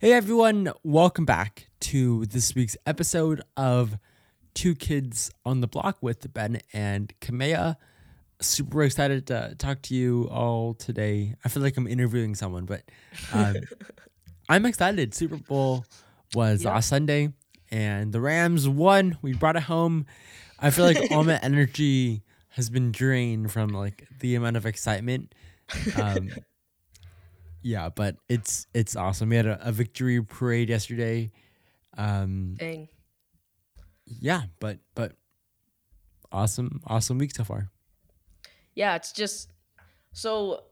Hey everyone, welcome back to this week's episode of Two Kids on the Block with Ben and Kamea. Super excited to talk to you all today. I feel like I'm interviewing someone, but um, I'm excited. Super Bowl was Yep. last Sunday, and the Rams won. We brought it home. I feel like all my energy has been drained from like the amount of excitement. Um, yeah, but it's it's awesome. We had a, a victory parade yesterday. Um, Dang. yeah, but but awesome, awesome week so far. Yeah, it's just so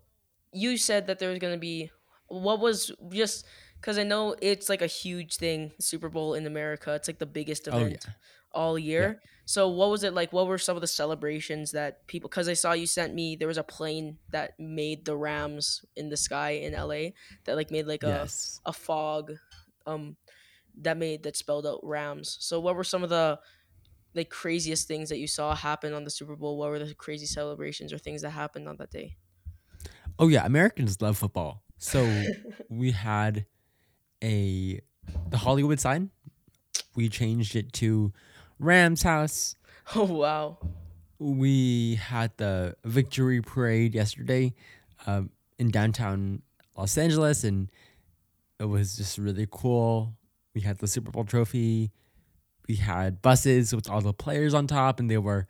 you said that there was gonna be what was just because I know it's like a huge thing, Super Bowl in America. It's like the biggest Oh event all year. So what was it like? What were some of the celebrations that people? Because I saw you sent me there was a plane that made the Rams in the sky in LA that like made like a Yes. a fog, um, that made that spelled out Rams. So what were some of the like craziest things that you saw happen on the Super Bowl? What were the crazy celebrations or things that happened on that day? Oh yeah, Americans love football. So we had a the Hollywood sign. We changed it to Rams House. Oh wow. We had the victory parade yesterday um, in downtown Los Angeles, and it was just really cool. We had the Super Bowl trophy. We had buses with all the players on top, and they were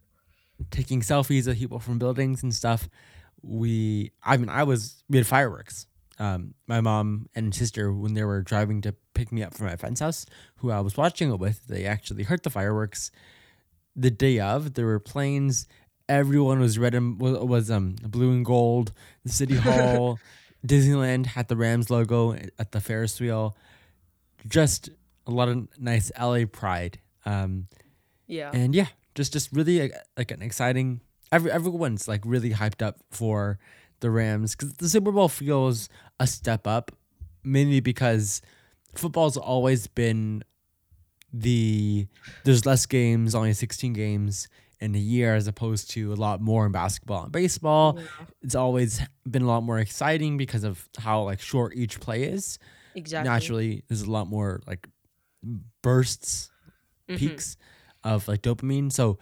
taking selfies of people from buildings and stuff. We, I mean, I was, we had fireworks. Um, my mom and sister, when they were driving to pick me up from my friend's house, who I was watching it with, they actually heard the fireworks. The day of, there were planes. Everyone was red and was, um blue and gold. The city hall, Disneyland had the Rams logo at the Ferris wheel. Just a lot of nice LA pride. Um, Yeah. and yeah, just just really like, like an exciting. Every everyone's like really hyped up for the Rams because the Super Bowl feels a step up, mainly because football's always been the there's less games, only sixteen games in a year, as opposed to a lot more in basketball and baseball. Yeah, It's always been a lot more exciting because of how like short each play is exactly. naturally there's a lot more like bursts Mhm. peaks of like dopamine so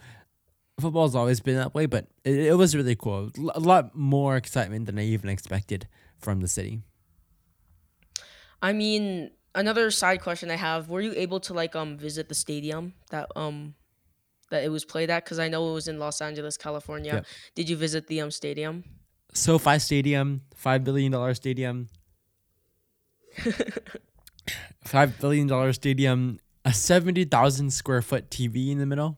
football's always been that way but it, it was really cool. A lot more excitement than i even expected from the city I mean, another side question I have: Were you able to like um visit the stadium that um that it was played at? Because I know it was in Los Angeles, California. Yep. Did you visit the um stadium? sofi stadium five billion dollar stadium five billion dollar stadium a 70000 square foot tv in the middle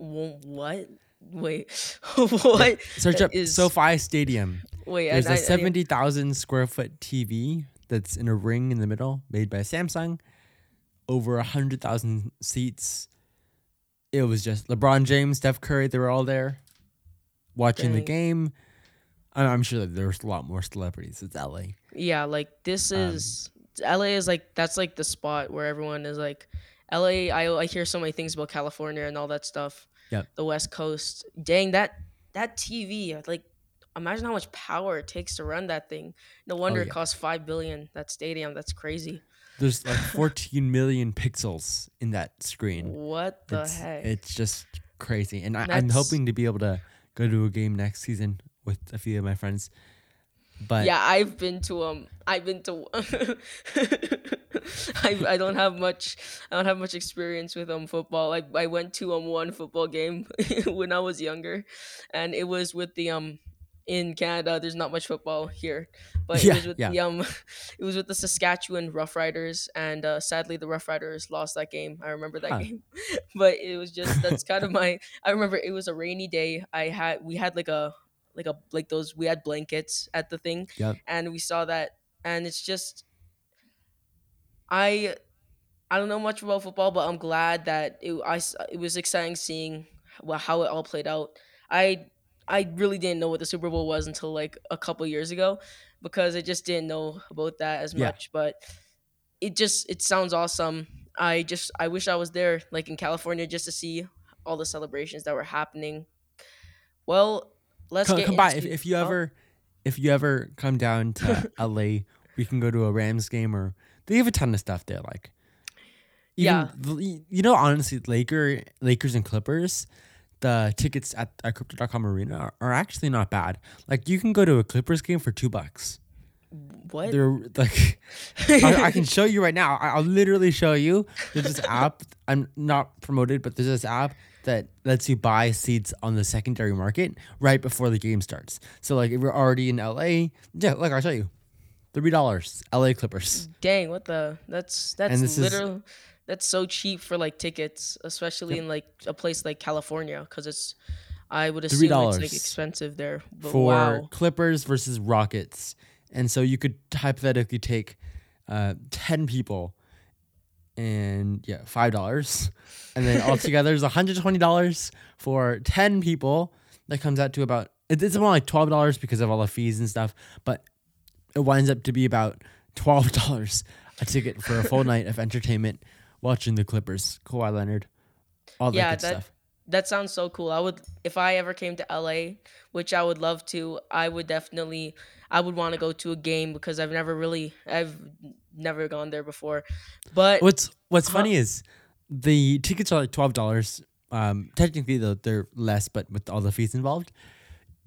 What? Wait, what? search up is- sofi stadium Wait, There's I, a I- 70,000 square foot TV that's in a ring in the middle, made by Samsung. Over a 100,000 seats. It was just LeBron James, Steph Curry, they were all there watching the game. I'm sure that there's a lot more celebrities. It's LA. Yeah, like this Um, is LA is like that's like the spot where everyone is like LA. I I hear so many things about California and all that stuff. Yeah. The West Coast. Dang that that TV. Like imagine how much power it takes to run that thing. No oh, wonder it Oh, yeah. costs five billion. That stadium. That's crazy. There's like 14 million pixels in that screen. What the it's, heck? it's just crazy. And I, I'm hoping to be able to go to a game next season with a few of my friends. But yeah, I've been to um I've been to I, I don't have much I don't have much experience with um football. I I went to um one football game when I was younger and it was with the um in Canada there's not much football here. But Yeah, it was with yeah. the um it was with the Saskatchewan Roughriders and uh sadly the Roughriders lost that game. I remember that Huh. game. but it was just that's kind of my I remember it was a rainy day. I had we had like a like a like those we had blankets at the thing Yep. and we saw that and it's just i i don't know much about football but i'm glad that it i it was exciting seeing how it all played out i i really didn't know what the super bowl was until like a couple years ago because i just didn't know about that as Yeah. much but it just it sounds awesome i just i wish i was there like in california just to see all the celebrations that were happening well let's come, get come by if, if you oh, ever if you ever come down to LA, we can go to a Rams game or they have a ton of stuff there. Like, even Yeah. you know, honestly, Laker, Lakers and Clippers, the tickets at, at Crypto.com Arena are, are actually not bad. Like, you can go to a Clippers game for two bucks. What? They're like, I, I can show you right now. I, I'll literally show you. There's this app. I'm not promoted, but there's this app that lets you buy seats on the secondary market right before the game starts. So like, if you're already in LA, yeah, like I'll show you, three dollars, LA Clippers. Dang, what the? That's that's is- That's so cheap for like tickets, especially in like a place like California, because it's. I would assume it's $3 like expensive there. But for wow. Clippers versus Rockets. And so you could hypothetically take uh, 10 people and yeah, $5. And then altogether is $120 for 10 people. That comes out to about, it's more like $12 because of all the fees and stuff, but it winds up to be about $12 a ticket for a full night of entertainment watching the Clippers. Kawhi Leonard, all that Yeah, good that- stuff. That sounds so cool. I would, if I ever came to LA, which I would love to, I would definitely, I would want to go to a game because I've never really, I've never gone there before. But What's What's Huh? funny is the tickets are like twelve dollars. Um, technically though they're less, but with all the fees involved.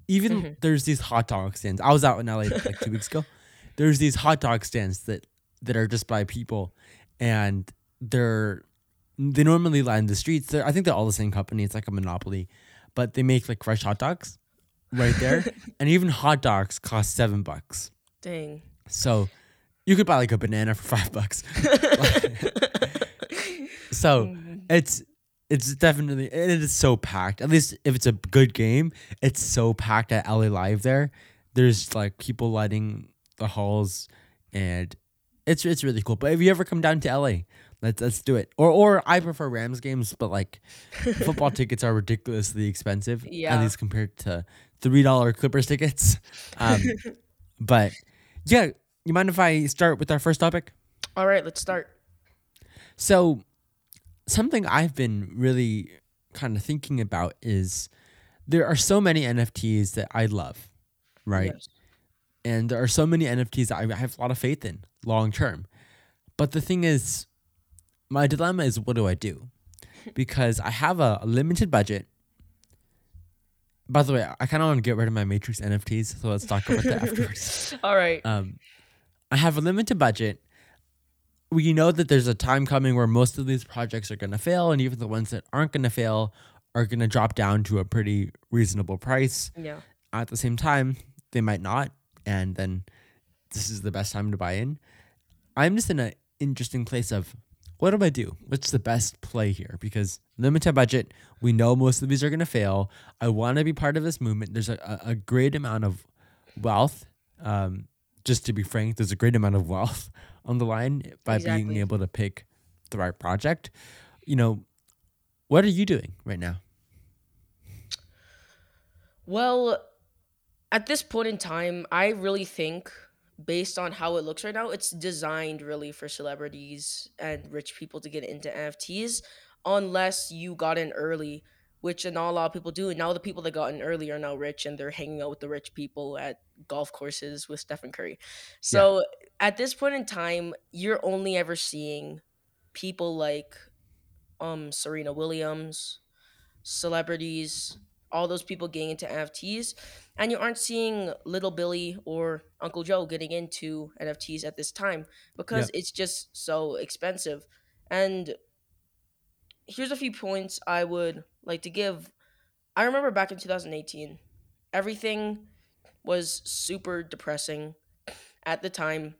Even Mhm. there's these hot dog stands. I was out in LA like two weeks ago. There's these hot dog stands that that are just by people, and they're they normally line the streets. They're, I think they're all the same company. It's like a monopoly, but they make like fresh hot dogs right there, and even hot dogs cost seven bucks. dang. So you could buy like a banana for five bucks. So mm-hmm. it's it's definitely and it is so packed. At least if it's a good game, it's so packed at LA Live there. There's like people lighting the halls and it's it's really cool. But if you ever come down to LA, let's let's do it. Or or I prefer Rams games, but like football tickets are ridiculously expensive. Yeah. At least compared to three dollar Clippers tickets. Um, but yeah, you mind if I start with our first topic? All right, let's start. So, something I've been really kind of thinking about is there are so many NFTs that I love, right? Yes. And there are so many NFTs that I have a lot of faith in long term. But the thing is, my dilemma is what do I do? Because I have a, limited budget. By the way, I kind of want to get rid of my Matrix NFTs, so let's talk about that afterwards. All right. Um, I have a limited budget. We know that there's a time coming where most of these projects are going to fail, and even the ones that aren't going to fail are going to drop down to a pretty reasonable price. Yeah. At the same time, they might not, and then this is the best time to buy in. I'm just in an interesting place of what do I do? What's the best play here? Because limited budget, we know most of these are going to fail. I want to be part of this movement. There's a, a, great amount of wealth. Um, just to be frank, there's a great amount of wealth on the line by being able to pick the right project. You know, what are you doing right now? Well, at this point in time, I really think, based on how it looks right now, it's designed really for celebrities and rich people to get into NFTs, unless you got in early, which not a lot of people do. And now the people that got in early are now rich and they're hanging out with the rich people at golf courses with Stephen Curry. So at this point in time, you're only ever seeing people like um Serena Williams, celebrities, all those people getting into NFTs, and you aren't seeing Little Billy or Uncle Joe getting into NFTs at this time because it's just so expensive. And here's a few points I would like to give. I remember back in 2018, everything was super depressing at the time.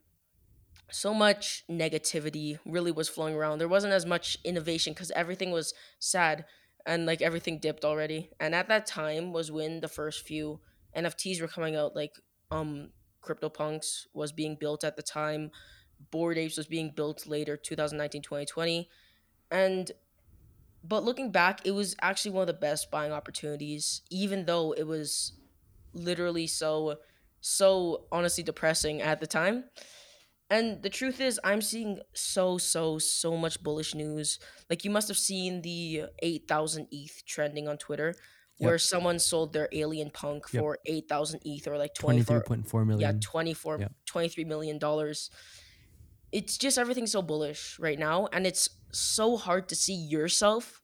So much negativity really was flowing around. There wasn't as much innovation because everything was sad and like everything dipped already. And at that time was when the first few NFTs were coming out. Like um, CryptoPunks was being built at the time. Bored Apes was being built later, 2019, 2020. And but looking back, it was actually one of the best buying opportunities, even though it was literally so so honestly depressing at the time. And the truth is, I'm seeing so, so, so much bullish news. Like, you must have seen the 8,000 ETH trending on Twitter, Yep. where someone sold their alien punk Yep. for 8,000 ETH or like Twenty 24, three point four million. yeah, 24, Yep. 23 million dollars. it's just everything's so bullish right now and it's so hard to see yourself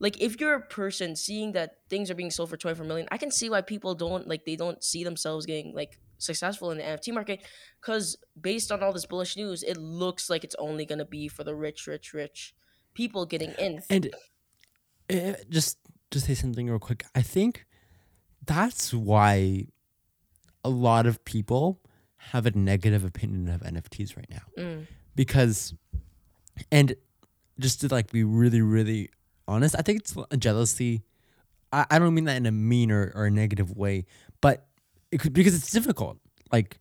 like if you're a person seeing that things are being sold for 24 million i can see why people don't like they don't see themselves getting like successful in the nft market because based on all this bullish news it looks like it's only going to be for the rich rich rich people getting in And uh, just to say something real quick, I think that's why a lot of people have a negative opinion of NFTs right now. Mm, Because, and just to like be really, really honest, I think it's a jealousy. I, I don't mean that in a mean or, or a negative way, but it could, because it's difficult. Like,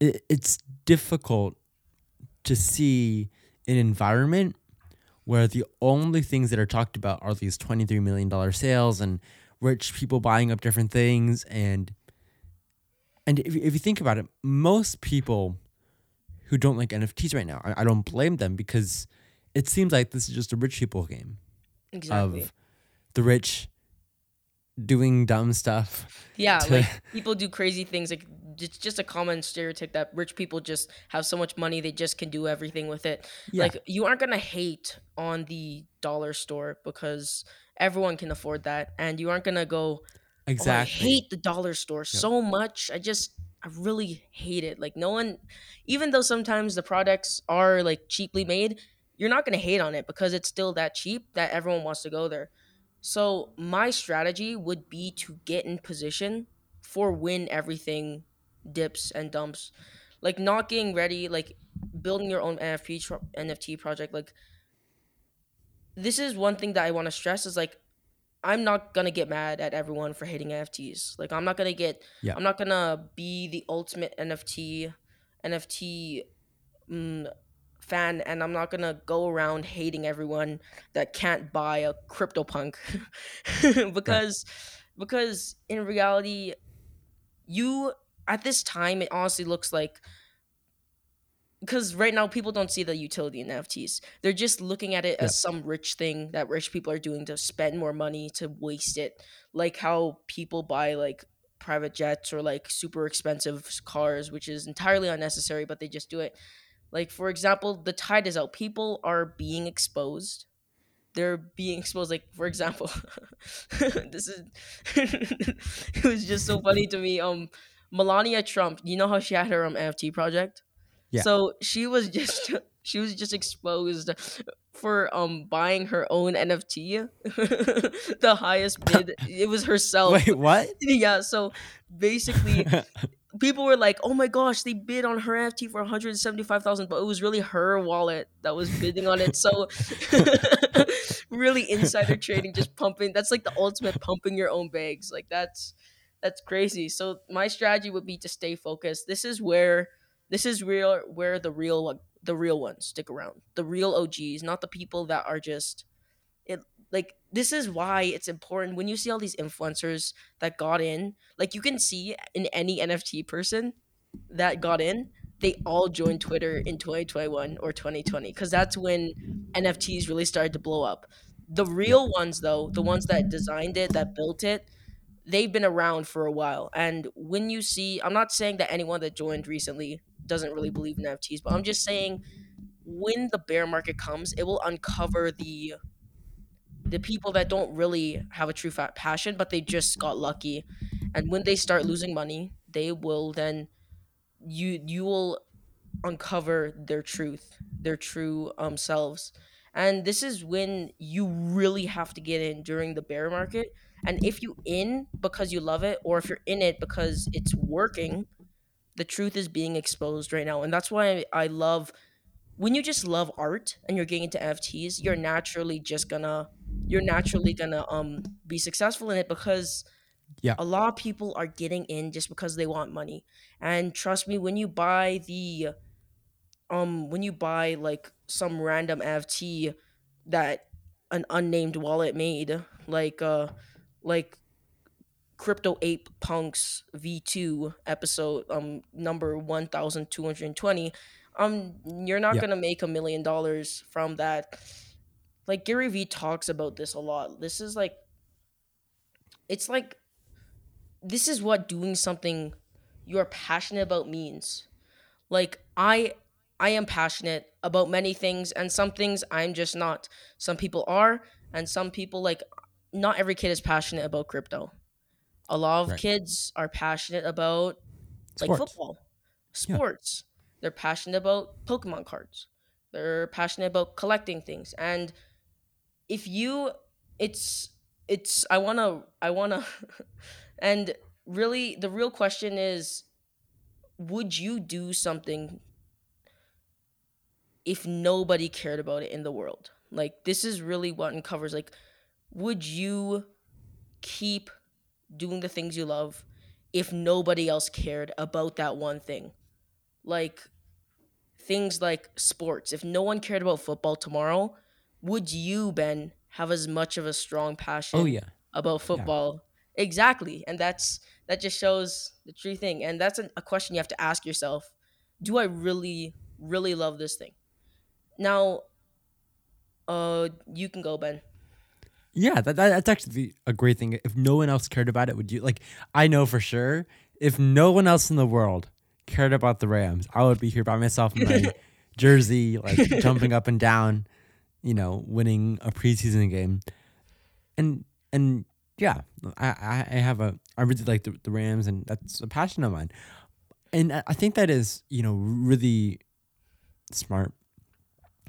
it, it's difficult to see an environment where the only things that are talked about are these $23 million sales and rich people buying up different things and and if, you- if you think about it most people who don't like nfts right now I, I don't blame them because it seems like this is just a rich people game exactly of the rich doing dumb stuff yeah to- like people do crazy things like it's just a common stereotype that rich people just have so much money they just can do everything with it Yeah. like you aren't gonna hate on the dollar store because everyone can afford that and you aren't gonna go exactly Oh, I hate the dollar store so much. I just I really hate it. Like no one even though sometimes the products are like cheaply made, you're not to hate on it because it's still that cheap that everyone wants to go there. So my strategy would be to get in position for when everything dips and dumps. Like not getting ready, like building your own NFT tro- NFT project like this is one thing that I want to stress is like I'm not gonna get mad at everyone for hating NFTs. Like I'm not gonna get Yeah. I'm not gonna be the ultimate NFT NFT mm, fan and I'm not gonna go around hating everyone that can't buy a CryptoPunk because because in reality you at this time it honestly looks like because right now people don't see the utility in NFTs. They're just looking at it as some rich thing that rich people are doing to spend more money to waste it. Like how people buy like private jets or like super expensive cars, which is entirely unnecessary, but they just do it. Like for example, the tide is out. People are being exposed. They're being exposed. Like for example, this is it was just so funny to me. Um, Melania Trump. You know how she had her um NFT project. Yeah. So she was just she was just exposed for um buying her own NFT. the highest bid. It was herself. wait what Yeah. So basically, people were like, "Oh my gosh, they bid on her NFT for one hundred seventy-five thousand, but it was really her wallet that was bidding on it." So, really, insider trading, just pumping. That's like the ultimate pumping your own bags. Like that's that's crazy. So my strategy would be to stay focused. This is where this is real where the real the real ones stick around. The real OGs, not the people that are just it like this is why it's important when you see all these influencers that got in like you can see in any nft person that got in they all joined twitter in 2021 or 2020 because that's when nfts really started to blow up. The real ones though the ones that designed it that built it they've been around for a while. And when you see i'm not saying that anyone that joined recently doesn't really believe in nfts but i'm just saying when the bear market comes it will uncover the the people that don't really have a true fat passion but they just got lucky. And when they start losing money they will then you you will uncover their truth their true um selves. And this is when you really have to get in during the bear market. And if you in because you love it or if you're in it because it's working the truth is being exposed right now. And that's why i love when you just love art and you're getting into nfts you're naturally just gonna you're naturally gonna um be successful in it because Yeah. a lot of people are getting in just because they want money and trust me when you buy the um when you buy like some random nft that an unnamed wallet made like uh like crypto ape punks v2 episode um number 1220 um you're not Yeah. gonna make a million dollars from that like gary vee talks about this a lot this is like it's like this is what doing something you're passionate about means like i I am passionate about many things, and some things I'm just not. Some people are, and some people like not every kid is passionate about crypto. A lot of Right. kids are passionate about like Sports. football, Yeah. sports. They're passionate about Pokemon cards. They're passionate about collecting things. And if you it's it's I want to I want to and really the real question is would you do something if nobody cared about it in the world? Like this is really what uncovers like would you keep doing the things you love if nobody else cared about that one thing? Like things like sports. If no one cared about football tomorrow, would you, Ben, have as much of a strong passion Oh yeah. about football? Exactly. And that's that just shows the true thing. And that's a, a question you have to ask yourself. Do I really, really love this thing? Now, uh, you can go, Ben. Yeah, that, that that's actually a great thing. If no one else cared about it, would you like? I know for sure. If no one else in the world cared about the Rams, I would be here by myself in my jersey, like jumping up and down, you know, winning a preseason game. And and yeah, I I, have a I really like the, the Rams, and that's a passion of mine. And I think that is you know really smart.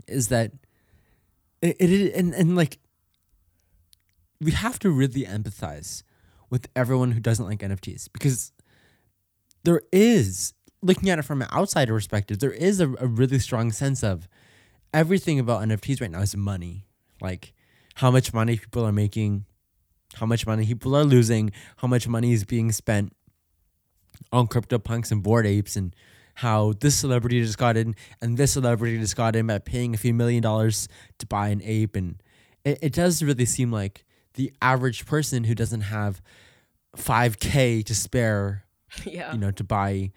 Is that it, it and and like we have to really empathize with everyone who doesn't like NFTs because there is, looking at it from an outsider perspective, there is a, a really strong sense of everything about NFTs right now is money. Like how much money people are making, how much money people are losing, how much money is being spent on CryptoPunks and Bored Apes, and how this celebrity just got in and this celebrity just got in by paying a few million dollars to buy an ape. And it, it does really seem like the average person who doesn't have 5K to spare yeah. you know, to buy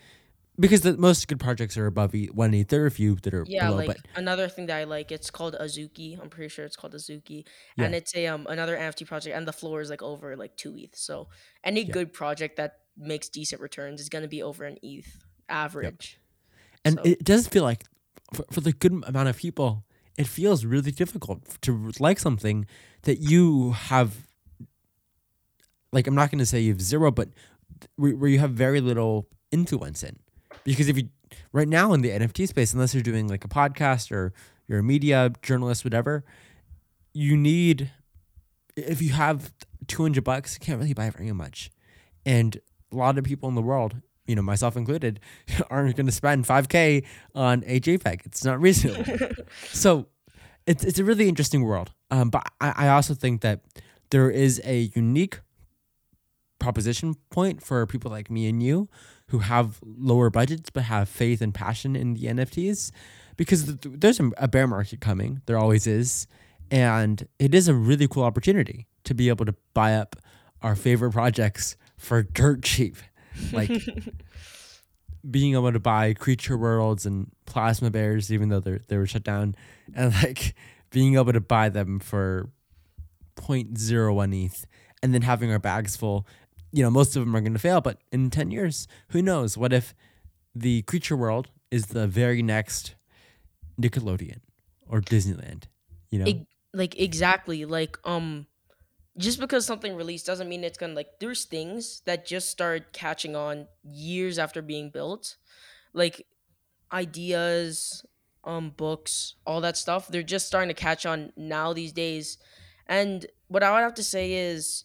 because the most good projects are above e- one eighth. There are a few that are Yeah, below, like but another thing that I like, it's called Azuki. I'm pretty sure it's called Azuki, Yeah. and it's a um another NFT project, and the floor is like over like two ETH. So any Yeah. good project that makes decent returns is gonna be over an ETH average. and so- it does feel like for, for the good amount of people, it feels really difficult to like something that you have. Like I'm not going to say you have zero, but where, where you have very little influence in, because if you right now in the NFT space, unless you're doing like a podcast or you're a media journalist, whatever, you need if you have 200 bucks, you can't really buy very much. And a lot of people in the world, you know, myself included, aren't going to spend 5K on a JPEG. It's not reasonable. so it's, it's a really interesting world. Um, but I, I also think that there is a unique proposition point for people like me and you who have lower budgets but have faith and passion in the NFTs because th- there's a, bear market coming. There always is. And it is a really cool opportunity to be able to buy up our favorite projects for dirt cheap. Like being able to buy creature worlds and plasma bears, even though they're they were shut down, and like being able to buy them for 0.01 ETH and then having our bags full. You know, most of them are going to fail, but in 10 years, who knows? What if the creature world is the very next Nickelodeon or Disneyland? You know? Ex- like exactly like um just because something released doesn't mean it's gonna like there's things that just start catching on years after being built like ideas um books all that stuff they're just starting to catch on now these days and what i would have to say is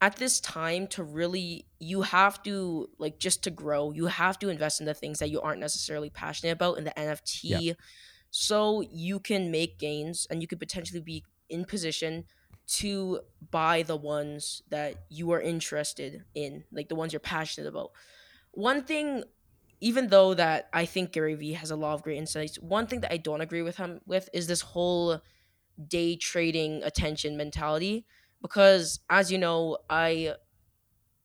at this time to really you have to like just to grow you have to invest in the things that you aren't necessarily passionate about in the nft so you can make gains and you could potentially be in position to buy the ones that you are interested in like the ones you're passionate about. One thing even though that i think gary vee has a lot of great insights one thing that i don't agree with him with is this whole day trading attention mentality because as you know i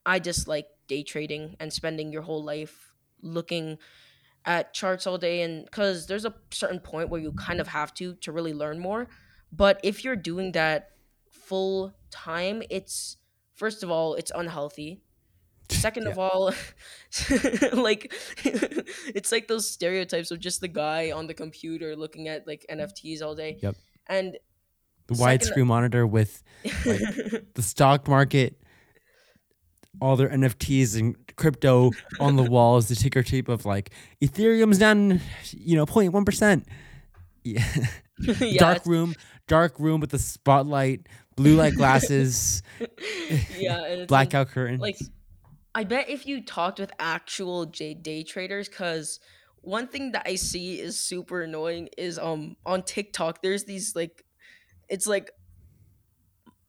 i dislike day trading and spending your whole life looking at charts all day and because there's a certain point where you kind of have to to really learn more but if you're doing that full time it's first of all it's unhealthy Second Yeah. of all, like it's like those stereotypes of just the guy on the computer looking at like NFTs all day. Yep. And The widescreen monitor with the stock market, all their NFTs and crypto on the walls, the ticker tape of like Ethereum's down, you know, 0.1 percent. Yeah. yeah, dark room, dark room with the spotlight, blue light glasses, yeah, and it's like- blackout curtains. like i bet if you talked with actual j- day traders because one thing that i see is super annoying is um on tiktok there's these like it's like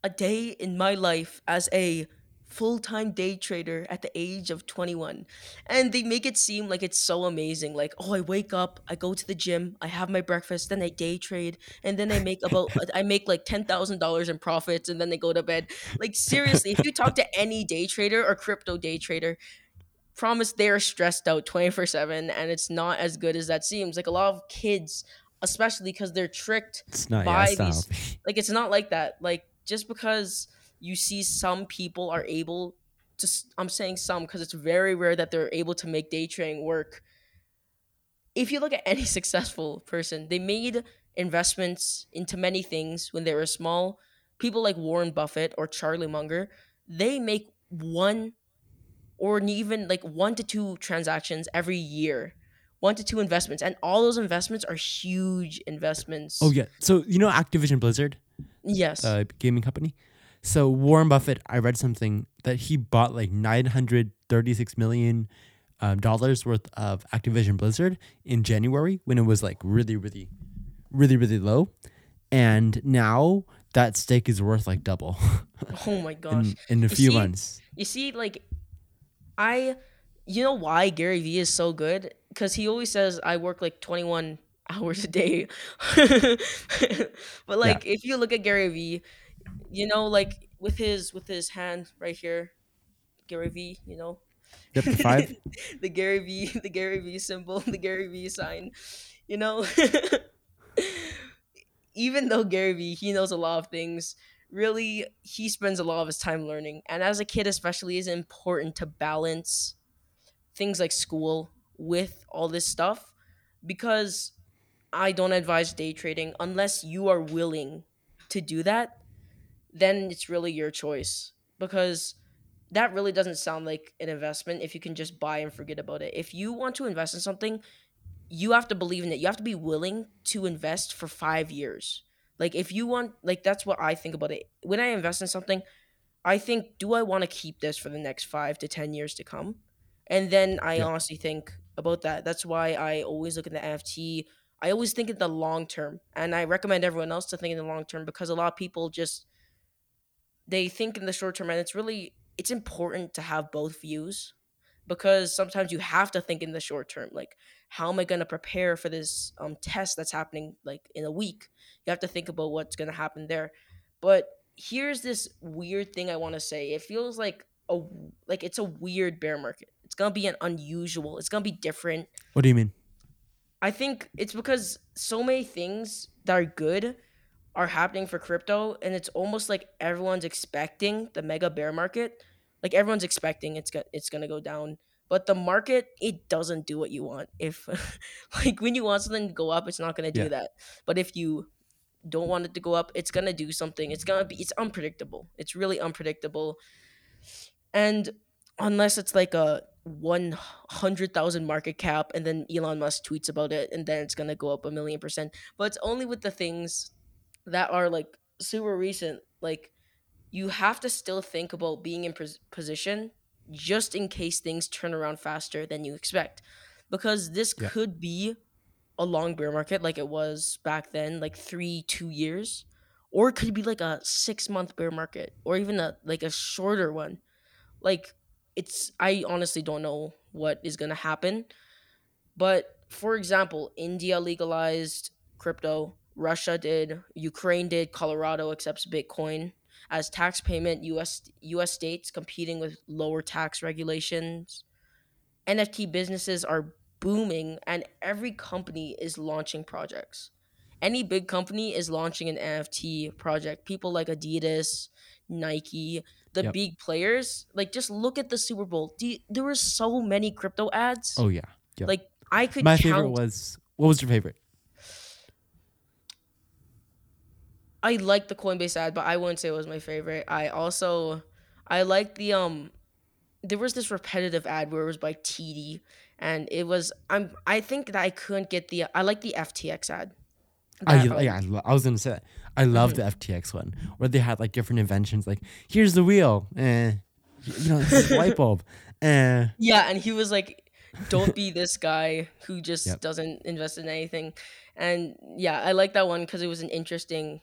a day in my life as a full-time day trader at the age of 21 and they make it seem like it's so amazing like oh i wake up i go to the gym i have my breakfast then i day trade and then i make about i make like $10000 in profits and then they go to bed. Like seriously if you talk to any day trader or crypto day trader promise they're stressed out 24 7 and it's not as good as that seems. Like a lot of kids especially because they're tricked it's not. buy Yeah, these- like it's not like that. Like just because you see some people are able to I'm saying some because it's very rare that they're able to make day trading work. If you look at any successful person they made investments into many things when they were small. People like warren buffett or charlie munger they make one or even like one to two transactions every year one to two investments and all those investments are huge investments Oh yeah. So you know Activision Blizzard, yes uh, gaming company. So Warren Buffett, I read something that he bought like nine hundred thirty-six million um, dollars worth of Activision Blizzard in January when it was like really, really, really, really low, and now that stake is worth like double oh my gosh in, in a You few see- months. You see, like, I, you know why Gary Vee is so good? Because he always says, I work like 21 hours a day. but, like, if you look at Gary Vee, you know, like, with his with his hand right here, Gary Vee, you know, Yep, the five. the Gary Vee, the Gary Vee symbol, the Gary Vee sign. You know, even though Gary V, he knows a lot of things. Really, he spends a lot of his time learning, and as a kid, especially, it's important to balance things like school with all this stuff because I don't advise day trading unless you are willing to do that. Then it's really your choice because that really doesn't sound like an investment if you can just buy and forget about it. If you want to invest in something, you have to believe in it. You have to be willing to invest for five years. Like if you want, like that's what I think about it. When I invest in something, I think, do I want to keep this for the next five to ten years to come? And then I Yeah. honestly think about that. That's why I always look at the NFT. I always think in the long term, and I recommend everyone else to think in the long term because a lot of people just they think in the short term, and it's really it's important to have both views because sometimes you have to think in the short term like how am i going to prepare for this um, test that's happening like in a week you have to think about what's going to happen there but here's this weird thing i want to say it feels like a like it's a weird bear market it's going to be an unusual it's going to be different What do you mean? I think it's because so many things that are good are happening for crypto, and it's almost like everyone's expecting the mega bear market. Like everyone's expecting it's go- it's gonna go down, but the market it doesn't do what you want. If like when you want something to go up, it's not gonna do Yeah. that. But if you don't want it to go up, it's gonna do something. It's gonna be it's unpredictable. It's really unpredictable, and unless it's like a one hundred thousand market cap, and then Elon Musk tweets about it, and then it's gonna go up a million percent. But it's only with the things that are like super recent. Like you have to still think about being in pos- position just in case things turn around faster than you expect, because this Yeah. could be a long bear market like it was back then, like three two years, or it could be like a six month bear market, or even a like a shorter one. Like it's I honestly don't know what is gonna happen. But for example, India legalized crypto, Russia did, Ukraine did, Colorado accepts Bitcoin as tax payment, US US states competing with lower tax regulations. NFT businesses are booming and every company is launching projects. Any big company is launching an NFT project. People like Adidas, Nike, the Yep. big players. Like just look at the Super Bowl. Do you- there were so many crypto ads. Oh yeah. Yep. Like I could My count. favorite was what was your favorite? I like the Coinbase ad, but I wouldn't say it was my favorite. I also I like the um there was this repetitive ad where it was by TD and it was I'm I think that I couldn't get the I like the FTX ad. I, That, um, yeah, I, I was gonna say that. I love the FTX one where they had like different inventions. Like here's the wheel, eh, you know, light bulb, eh. Yeah, and he was like, "Don't be this guy who just Yep. doesn't invest in anything." And yeah, I like that one because it was an interesting.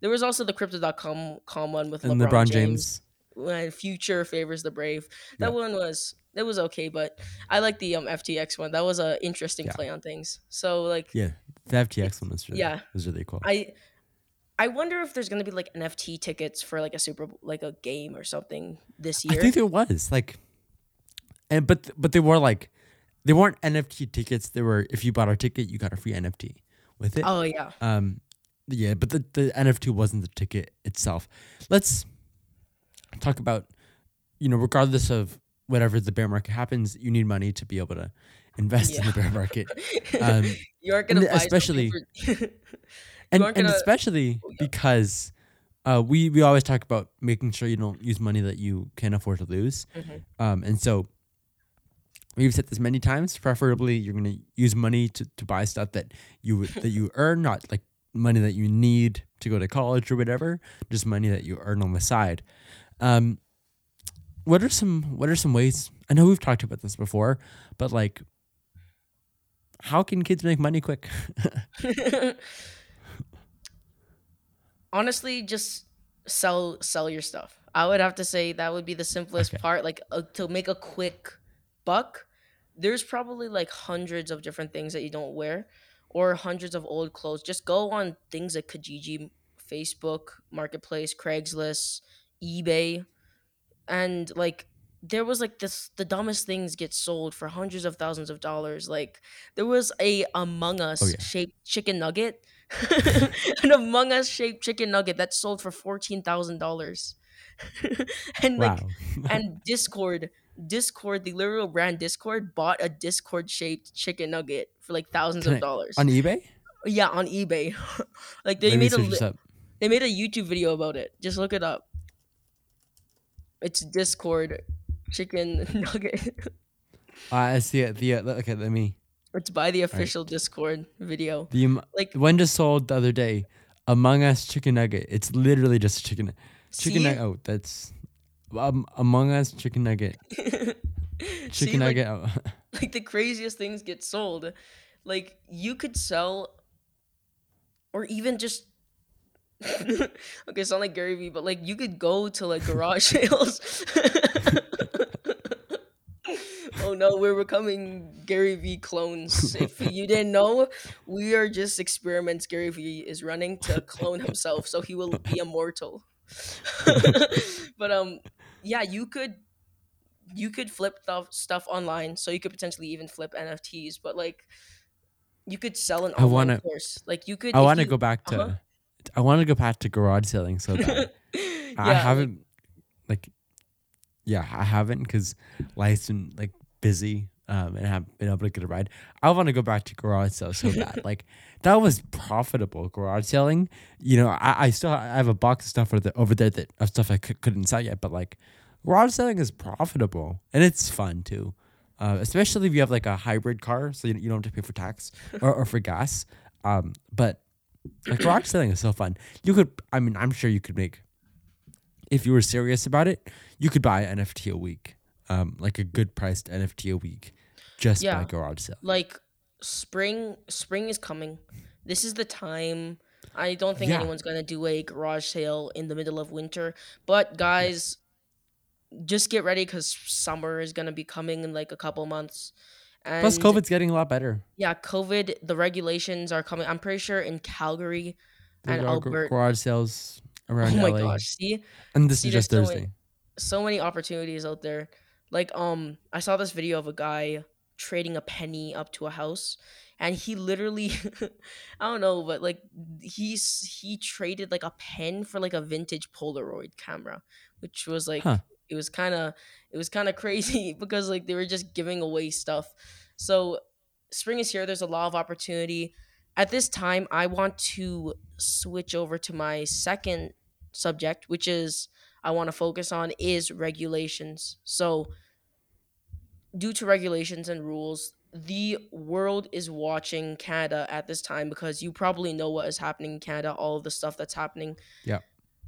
There was also the Crypto.com com one with And LeBron, LeBron James. James. When future favors the brave. That Yep. one was that was okay, but I like the um FTX one. That was a interesting Yeah. play on things. So like Yeah, the FTX one was really, Yeah. was really cool. I. I wonder if there's gonna be like NFT tickets for like a Super like a game or something this year. I think there was like, and but but they were like, they weren't NFT tickets. They were if you bought a ticket, you got a free NFT with it. oh yeah, Um, yeah, but the the NFT wasn't the ticket itself. Let's talk about, you know, regardless of whatever the bear market happens, you need money to be able to invest in the bear market. Um, you aren't gonna buy especially- and, and gonna- especially Oh, yeah. because uh, we we always talk about making sure you don't use money that you can't afford to lose. Mhm. Um, and so we've said this many times. Preferably, you're going to use money to, to buy stuff that you that you earn, not like money that you need to go to college or whatever. Just money that you earn on the side. Um, what are some What are some ways? I know we've talked about this before, but like, how can kids make money quick? honestly just sell sell your stuff i would have to say that would be the simplest Okay. part like uh, to make a quick buck there's probably like hundreds of different things that you don't wear or hundreds of old clothes just go on things like kijiji facebook marketplace craigslist ebay and like there was like this the dumbest things get sold for hundreds of thousands of dollars. Like there was a among us Oh, yeah. shaped chicken nugget. An among us shaped chicken nugget that sold for $14000 and like and discord discord the literal brand discord bought a discord shaped chicken nugget for like thousands Can of I- dollars. on eBay, yeah on ebay. Like they Let made a search this li- up. they made a youtube video about it. Just look it up. It's discord chicken nugget I see it. The uh, okay, let me. it's by the official discord video The um, like just sold the other day. Among Us chicken nugget. It's literally just a chicken chicken nugget. Oh, that's um, Among Us chicken nugget. Chicken See, like, nugget. oh. like the craziest things get sold. Like you could sell, or even just. okay, sound like Gary Vee, but like you could go to like garage sales. No, we're becoming Gary Vee clones. If you didn't know, we are just experiments Gary Vee is running to clone himself, so he will be immortal. but um, yeah, you could you could flip stuff stuff online, so you could potentially even flip NFTs. But like, you could sell an I wanna- course. Like you could. I want to go back to. uh-huh. I want to go back to garage selling so. I Yeah, like- haven't like. Yeah, I haven't because been like busy. Um, and haven't been able to get a ride. I want to go back to garage sales so bad. like that was profitable garage selling. You know, I, I still I have a box of stuff over there, over there that of stuff I could, couldn't sell yet. But like garage selling is profitable and it's fun too. Uh, especially if you have like a hybrid car, so you, you don't have to pay for tax or, or for gas. Um, but like garage selling is so fun. You could, I mean, I'm sure you could make, if you were serious about it, you could buy an NFT a week, um, like a good priced NFT a week, just Yeah. by garage sale. like spring spring is coming this is the time i don't think Yeah. anyone's gonna do a garage sale in the middle of winter but guys just get ready because summer is gonna be coming in like a couple months and Plus, COVID's getting a lot better. yeah covid the regulations are coming i'm pretty sure in calgary There and gar- Albert- garage sales oh around my LA, gosh see and this See, is just there's so Thursday. many- so many opportunities out there. Like um I saw this video of a guy trading a penny up to a house and he literally i don't know but like he's he traded like a pen for like a vintage polaroid camera which was like Huh. it was kind of it was kind of crazy because like they were just giving away stuff so spring is here there's a lot of opportunity at this time i want to switch over to my second subject which is i want to focus on is regulations so due to regulations and rules, the world is watching Canada at this time because you probably know what is happening in Canada, all of the stuff that's happening. Yeah.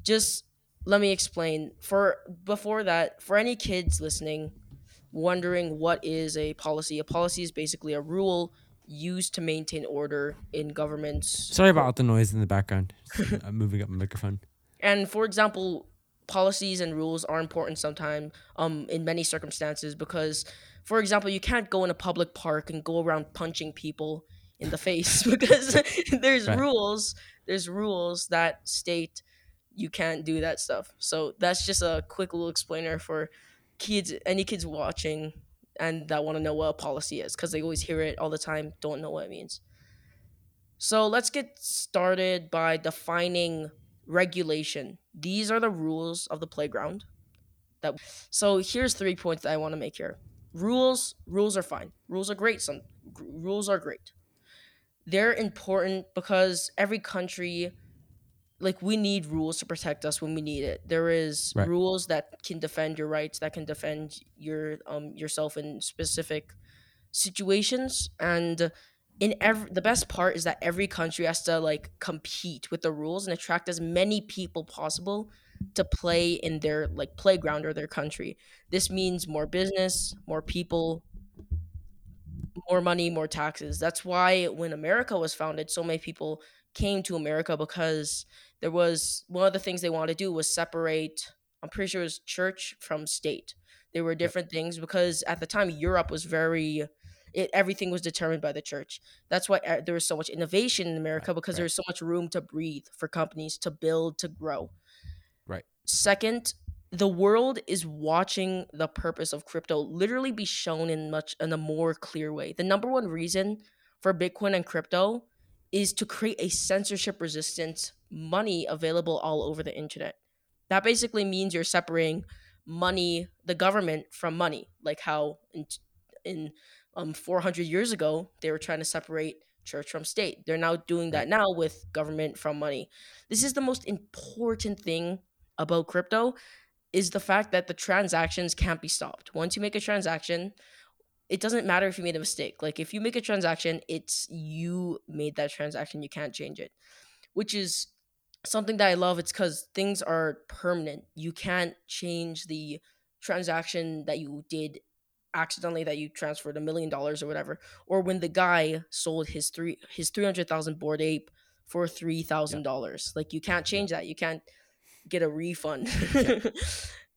Just let me explain. For before that, for any kids listening wondering what is a policy, a policy is basically a rule used to maintain order in governments. Sorry about the noise in the background. I'm moving up my microphone. And for example, policies and rules are important sometimes um in many circumstances because for example, you can't go in a public park and go around punching people in the face because there's Right. rules, there's rules that state you can't do that stuff. So that's just a quick little explainer for kids any kids watching and that want to know what a policy is because they always hear it all the time, don't know what it means. So let's get started by defining regulation. These are the rules of the playground. That so here's three points that I want to make here. Rules, rules are fine. Rules are great. Some g- rules are great. They're important because every country like we need rules to protect us when we need it. There is Right. rules that can defend your rights, that can defend your um yourself in specific situations and in every the best part is that every country has to like compete with the rules and attract as many people possible to play in their like playground or their country. This means more business, more people, more money, more taxes. That's why when America was founded, so many people came to America because there was one of the things they wanted to do was separate. I'm pretty sure it was church from state. There were different things because at the time Europe was very, it, everything was determined by the church. That's why uh, there was so much innovation in America Right, because right. there was so much room to breathe for companies to build to grow. Right. Second, the world is watching the purpose of crypto literally be shown in much in a more clear way. The number one reason for Bitcoin and crypto is to create a censorship resistant money available all over the internet. That basically means you're separating money, the government from money, like how in in um 400 years ago they were trying to separate church from state. They're now doing that now with government from money. This is the most important thing about crypto is the fact that the transactions can't be stopped. Once you make a transaction, it doesn't matter if you made a mistake. Like if you make a transaction, it's you made that transaction. You can't change it, which is something that I love. It's because things are permanent. You can't change the transaction that you did accidentally that you transferred a million dollars or whatever, or when the guy sold his three his three hundred thousand Bored Ape for three thousand dollars. Like you can't change that. You can't get a refund.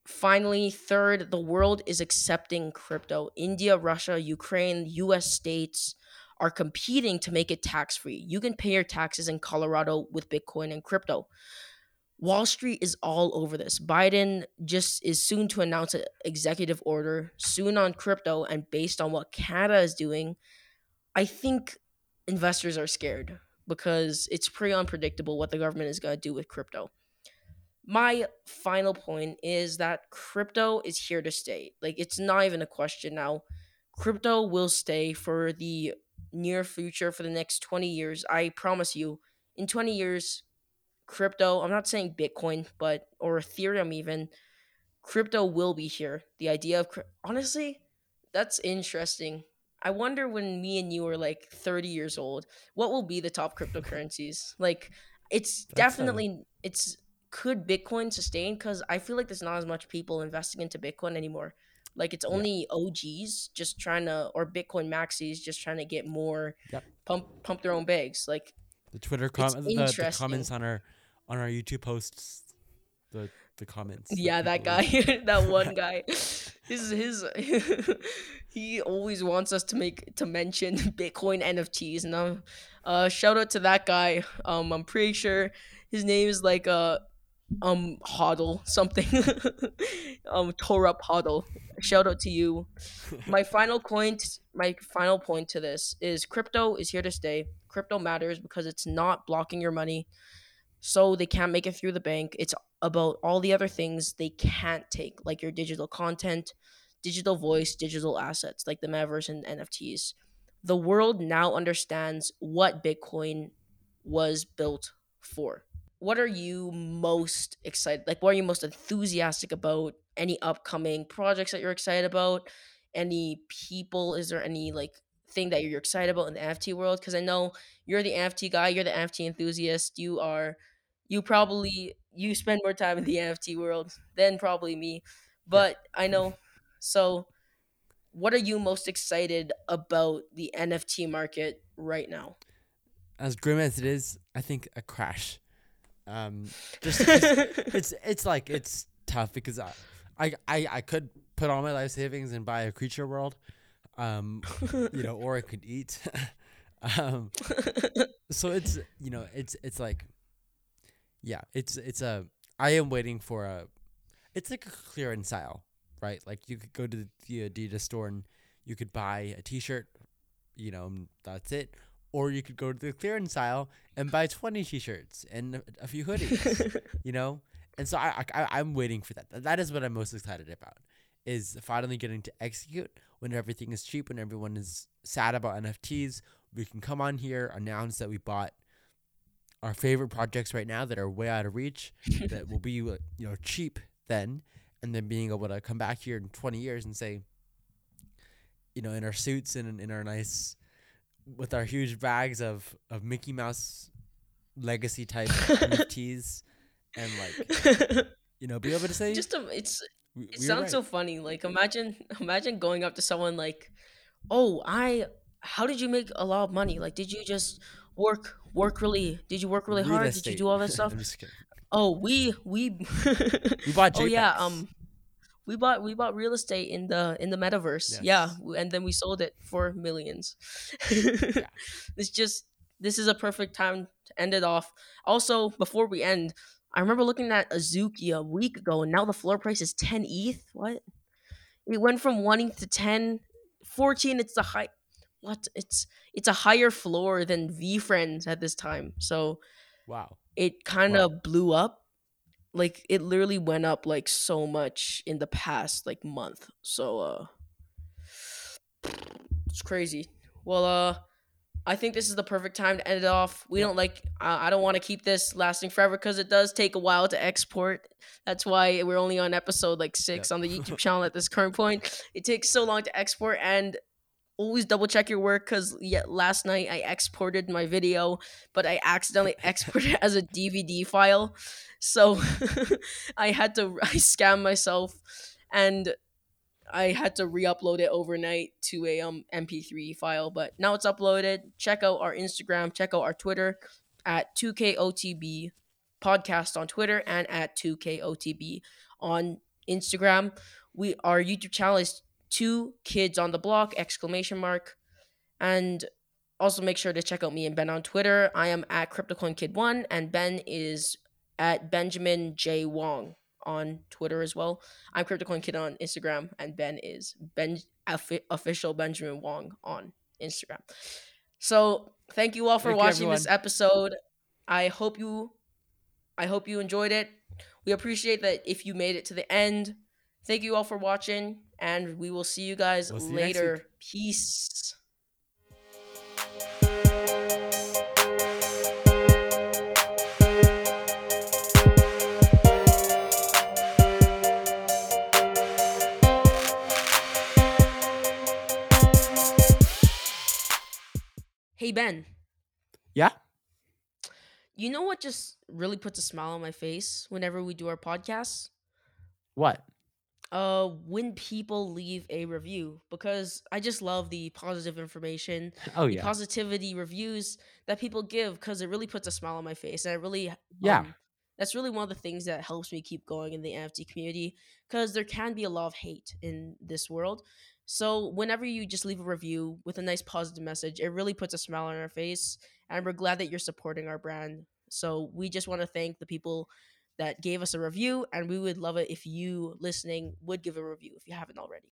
Finally, third, the world is accepting crypto. India, Russia, Ukraine, US states are competing to make it tax free. You can pay your taxes in Colorado with Bitcoin and crypto. Wall Street is all over this. Biden just is soon to announce an executive order soon on crypto, and based on what Canada is doing, I think investors are scared because it's pretty unpredictable what the government is going to do with crypto my final point is that crypto is here to stay. Like it's not even a question now. Crypto will stay for the near future for the next 20 years. I promise you, in 20 years, crypto, I'm not saying Bitcoin, but or Ethereum even, crypto will be here. The idea of honestly, that's interesting. I wonder when me and you are like 30 years old, what will be the top cryptocurrencies? Like it's That's a- definitely it's could Bitcoin sustain? Because I feel like there's not as much people investing into Bitcoin anymore. Like it's Yeah. only OGs just trying to, or Bitcoin maxis just trying to get more, Yep. pump pump their own bags. Like The Twitter com- the, the comments on our on our YouTube posts. The the comments. yeah, that people guy, that one guy, his his, he always wants us to make to mention Bitcoin NFTs. And um, uh, shout out to that guy. Um, I'm pretty sure his name is like uh um hodl something um Torah hodl. Shout out to you. My final point my final point to this is crypto is here to stay. Crypto matters because it's not blocking your money. So they can't make it through the bank. It's about all the other things they can't take, like your digital content, digital voice, digital assets, like the metaverse and NFTs. The world now understands what Bitcoin was built for. What are you most excited like what are you most enthusiastic about? Any upcoming projects that you're excited about? Any people? Is there any like thing that you're excited about in the nft world? Because i know you're the nft guy you're the nft enthusiast you are you probably you spend more time in the nft world than probably me but yeah. i know so what are you most excited about the nft market right now as grim as it is i think a crash um, just, just it's it's like it's tough because I, I I I could put all my life savings and buy a creature world, um, you know, or I could eat. um, so it's you know it's it's like, yeah, it's it's a I am waiting for a, it's like a clearance sale, right? Like you could go to the Adidas store and you could buy a T-shirt, you know, that's it. Or you could go to the clearance aisle and buy 20 t-shirts and a few hoodies you know? And so I, I i'm waiting for that. That is what i'm most excited about is finally getting to execute when everything is cheap when everyone is sad about nfts we can come on here announce that we bought our favorite projects right now that are way out of reach that will be you know cheap then and then being able to come back here in 20 years and say you know in our suits and in our nice with our huge bags of of Mickey Mouse legacy type NFTs and like you know be able to say just a, it's we, it sounds right. so funny like imagine imagine going up to someone like oh I how did you make a lot of money like did you just work work really did you work really Real hard estate. did you do all that stuff oh we we we bought JPEGs. oh yeah um we bought we bought real estate in the in the metaverse. Yes. Yeah, and then we sold it for millions. yeah. It's just this is a perfect time to end it off. Also, before we end, I remember looking at Azuki a week ago, and now the floor price is 10 ETH. What? It went from 1 ETH to 10, 14. It's the high. What? It's it's a higher floor than VeeFriends at this time. So, wow. It kind of wow. blew up like it literally went up like so much in the past like month. So uh it's crazy. Well, uh I think this is the perfect time to end it off. We don't like I, I don't want to keep this lasting forever cuz it does take a while to export. That's why we're only on episode like 6 yep. on the YouTube channel at this current point. It takes so long to export and always double check your work because yeah, last night I exported my video, but I accidentally exported it as a DVD file. So I had to I scam myself and I had to re-upload it overnight to a um MP3 file, but now it's uploaded. Check out our Instagram, check out our Twitter at 2KOTB podcast on Twitter and at 2KOTB on Instagram. We our YouTube channel is two kids on the block exclamation mark and also make sure to check out me and Ben on Twitter. I am at CryptoCoinKid1 and Ben is at Benjamin J Wong on Twitter as well. I'm CryptoCoinKid on Instagram and Ben is Ben official Benjamin Wong on Instagram. So thank you all for thank watching this episode. I hope you I hope you enjoyed it. We appreciate that if you made it to the end. Thank you all for watching and we will see you guys we'll later. You Peace. Hey Ben. Yeah. You know what just really puts a smile on my face whenever we do our podcasts? What? Uh when people leave a review because I just love the positive information, oh the yeah, positivity reviews that people give because it really puts a smile on my face and it really yeah. Um, that's really one of the things that helps me keep going in the NFT community because there can be a lot of hate in this world. So whenever you just leave a review with a nice positive message, it really puts a smile on our face, and we're glad that you're supporting our brand. So we just want to thank the people that gave us a review, and we would love it if you listening would give a review if you haven't already.